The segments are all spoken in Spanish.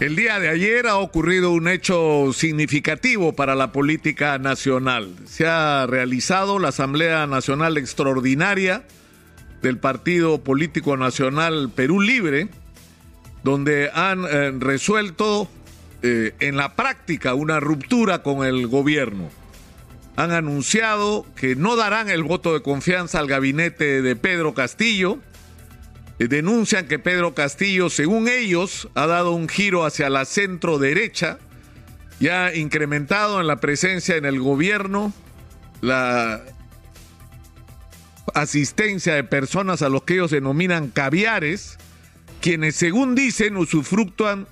El día de ayer ha ocurrido un hecho significativo para la política nacional. Se ha realizado la Asamblea Nacional Extraordinaria del Partido Político Nacional Perú Libre, donde han eh, resuelto eh, en la práctica una ruptura con el gobierno. Han anunciado que no darán el voto de confianza al gabinete de Pedro Castillo, denuncian que Pedro Castillo, según ellos, ha dado un giro hacia la centro derecha y ha incrementado en la presencia en el gobierno la asistencia de personas a los que ellos denominan caviares, quienes según dicen usufructúan,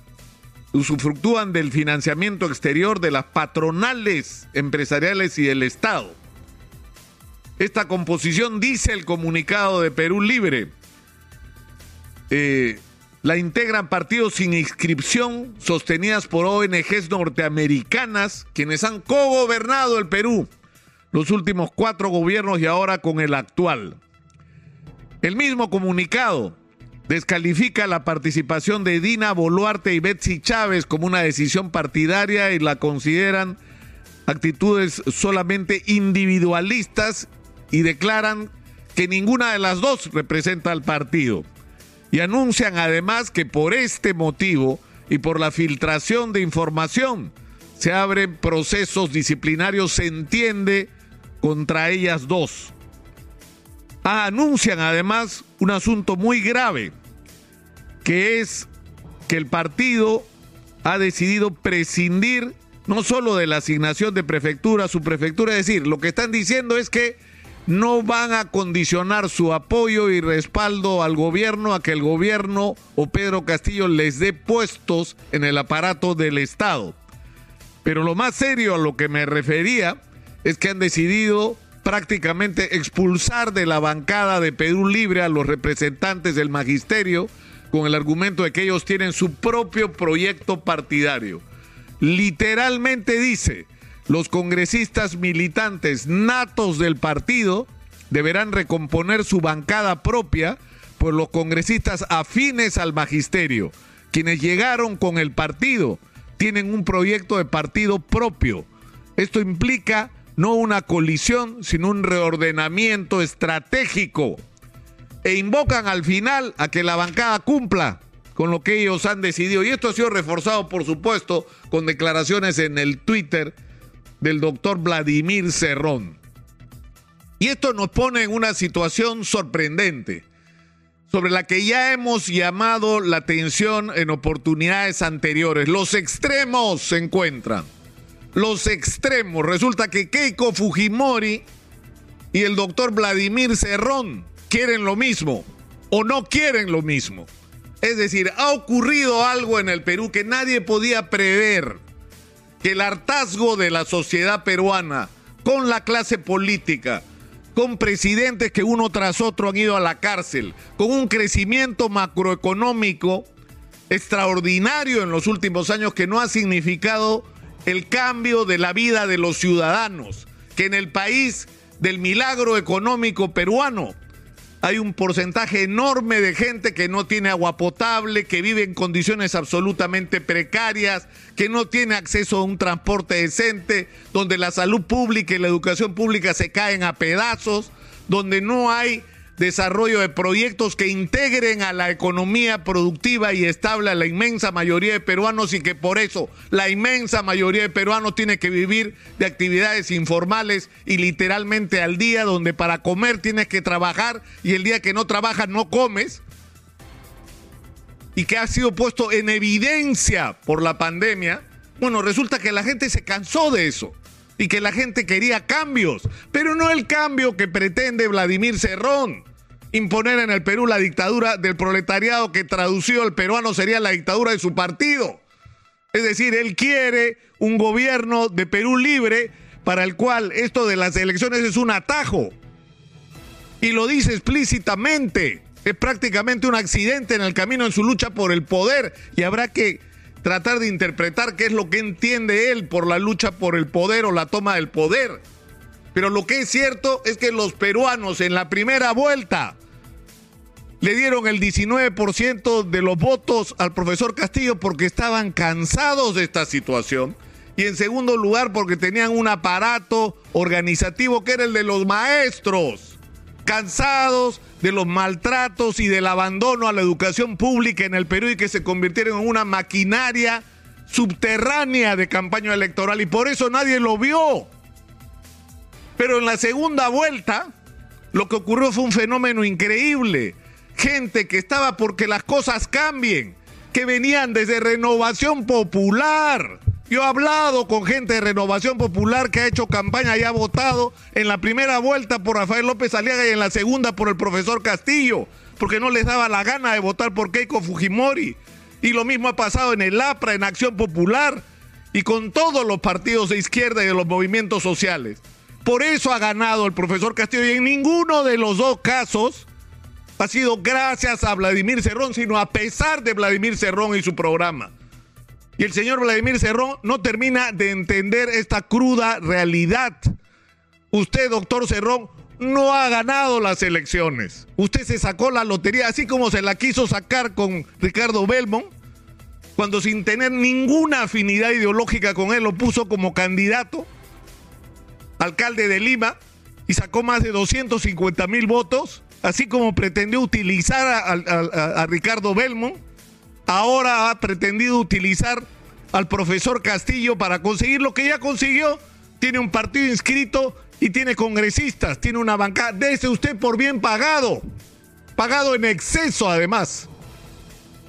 usufructúan del financiamiento exterior de las patronales empresariales y del Estado. Esta composición dice el comunicado de Perú Libre eh, la integran partidos sin inscripción sostenidas por ONGs norteamericanas, quienes han cogobernado el Perú los últimos cuatro gobiernos y ahora con el actual. El mismo comunicado descalifica la participación de Dina Boluarte y Betsy Chávez como una decisión partidaria y la consideran actitudes solamente individualistas y declaran que ninguna de las dos representa al partido y anuncian además que por este motivo y por la filtración de información se abren procesos disciplinarios, se entiende, contra ellas dos. Ah, anuncian además un asunto muy grave, que es que el partido ha decidido prescindir no solo de la asignación de prefectura, su prefectura, es decir, lo que están diciendo es que no van a condicionar su apoyo y respaldo al gobierno a que el gobierno o Pedro Castillo les dé puestos en el aparato del Estado. Pero lo más serio a lo que me refería es que han decidido prácticamente expulsar de la bancada de Perú Libre a los representantes del magisterio con el argumento de que ellos tienen su propio proyecto partidario. Literalmente dice, los congresistas militantes natos del partido deberán recomponer su bancada propia por los congresistas afines al magisterio. Quienes llegaron con el partido tienen un proyecto de partido propio. Esto implica no una colisión, sino un reordenamiento estratégico. E invocan al final a que la bancada cumpla con lo que ellos han decidido. Y esto ha sido reforzado, por supuesto, con declaraciones en el Twitter del doctor Vladimir Cerrón. Y esto nos pone en una situación sorprendente, sobre la que ya hemos llamado la atención en oportunidades anteriores. Los extremos se encuentran. Los extremos. Resulta que Keiko Fujimori y el doctor Vladimir Cerrón quieren lo mismo o no quieren lo mismo. Es decir, ha ocurrido algo en el Perú que nadie podía prever que el hartazgo de la sociedad peruana con la clase política, con presidentes que uno tras otro han ido a la cárcel, con un crecimiento macroeconómico extraordinario en los últimos años que no ha significado el cambio de la vida de los ciudadanos, que en el país del milagro económico peruano hay un porcentaje enorme de gente que no tiene agua potable, que vive en condiciones absolutamente precarias, que no tiene acceso a un transporte decente, donde la salud pública y la educación pública se caen a pedazos, donde no hay desarrollo de proyectos que integren a la economía productiva y estable a la inmensa mayoría de peruanos y que por eso la inmensa mayoría de peruanos tiene que vivir de actividades informales y literalmente al día donde para comer tienes que trabajar y el día que no trabajas no comes y que ha sido puesto en evidencia por la pandemia, bueno, resulta que la gente se cansó de eso y que la gente quería cambios, pero no el cambio que pretende Vladimir Cerrón. Imponer en el Perú la dictadura del proletariado que traducido al peruano sería la dictadura de su partido. Es decir, él quiere un gobierno de Perú libre para el cual esto de las elecciones es un atajo. Y lo dice explícitamente. Es prácticamente un accidente en el camino en su lucha por el poder y habrá que tratar de interpretar qué es lo que entiende él por la lucha por el poder o la toma del poder. Pero lo que es cierto es que los peruanos en la primera vuelta le dieron el 19% de los votos al profesor Castillo porque estaban cansados de esta situación. Y en segundo lugar porque tenían un aparato organizativo que era el de los maestros, cansados de los maltratos y del abandono a la educación pública en el Perú y que se convirtieron en una maquinaria subterránea de campaña electoral y por eso nadie lo vio. Pero en la segunda vuelta, lo que ocurrió fue un fenómeno increíble. Gente que estaba porque las cosas cambien, que venían desde Renovación Popular. Yo he hablado con gente de Renovación Popular que ha hecho campaña y ha votado en la primera vuelta por Rafael López Aliaga y en la segunda por el profesor Castillo, porque no les daba la gana de votar por Keiko Fujimori. Y lo mismo ha pasado en el APRA, en Acción Popular y con todos los partidos de izquierda y de los movimientos sociales. Por eso ha ganado el profesor Castillo y en ninguno de los dos casos ha sido gracias a Vladimir Cerrón, sino a pesar de Vladimir Cerrón y su programa. Y el señor Vladimir Cerrón no termina de entender esta cruda realidad. Usted, doctor Cerrón, no ha ganado las elecciones. Usted se sacó la lotería, así como se la quiso sacar con Ricardo Belmont, cuando sin tener ninguna afinidad ideológica con él lo puso como candidato, alcalde de Lima, y sacó más de 250 mil votos, así como pretendió utilizar a, Ricardo Belmont, ahora ha pretendido utilizar al profesor Castillo para conseguir lo que ya consiguió. Tiene un partido inscrito y tiene congresistas, tiene una bancada. Dese usted por bien pagado, pagado en exceso además.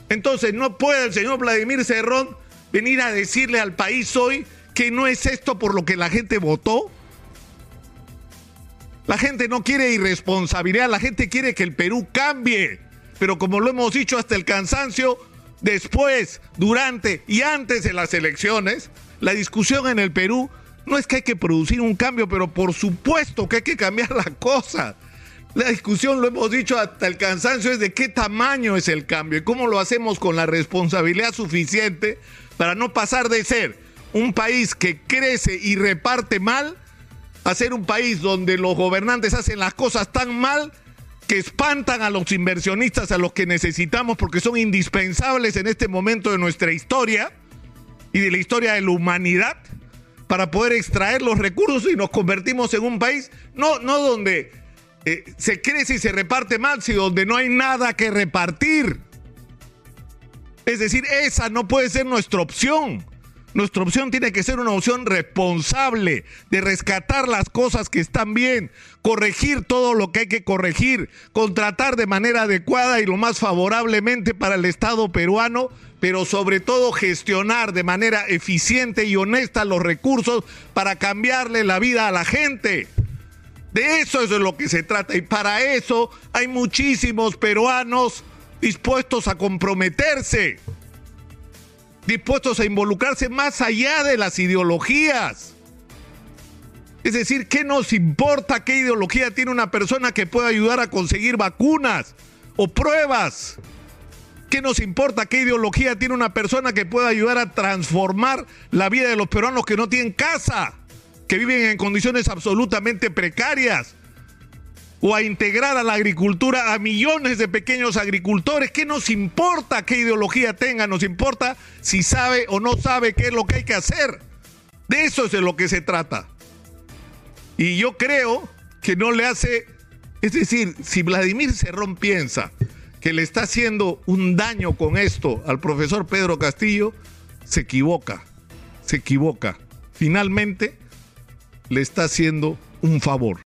Entonces no puede el señor Vladimir Cerrón venir a decirle al país hoy que no es esto por lo que la gente votó. La gente no quiere irresponsabilidad, la gente quiere que el Perú cambie. Pero como lo hemos dicho hasta el cansancio, después, durante y antes de las elecciones, la discusión en el Perú no es que hay que producir un cambio, pero por supuesto que hay que cambiar la cosa. La discusión, lo hemos dicho hasta el cansancio, es de qué tamaño es el cambio y cómo lo hacemos con la responsabilidad suficiente para no pasar de ser un país que crece y reparte mal a ser un país donde los gobernantes hacen las cosas tan mal que espantan a los inversionistas a los que necesitamos porque son indispensables en este momento de nuestra historia y de la historia de la humanidad para poder extraer los recursos y nos convertimos en un país no, no donde eh, se crece y se reparte mal, sino donde no hay nada que repartir. Es decir, esa no puede ser nuestra opción. Nuestra opción tiene que ser una opción responsable de rescatar las cosas que están bien, corregir todo lo que hay que corregir, contratar de manera adecuada y lo más favorablemente para el Estado peruano, pero sobre todo gestionar de manera eficiente y honesta los recursos para cambiarle la vida a la gente. De eso es de lo que se trata y para eso hay muchísimos peruanos dispuestos a comprometerse dispuestos a involucrarse más allá de las ideologías. Es decir, ¿qué nos importa qué ideología tiene una persona que pueda ayudar a conseguir vacunas o pruebas? ¿Qué nos importa qué ideología tiene una persona que pueda ayudar a transformar la vida de los peruanos que no tienen casa, que viven en condiciones absolutamente precarias? O a integrar a la agricultura a millones de pequeños agricultores. ¿Qué nos importa qué ideología tenga? Nos importa si sabe o no sabe qué es lo que hay que hacer. De eso es de lo que se trata. Y yo creo que no le hace, es decir, si Vladimir Cerrón piensa que le está haciendo un daño con esto al profesor Pedro Castillo, se equivoca, se equivoca. Finalmente le está haciendo un favor.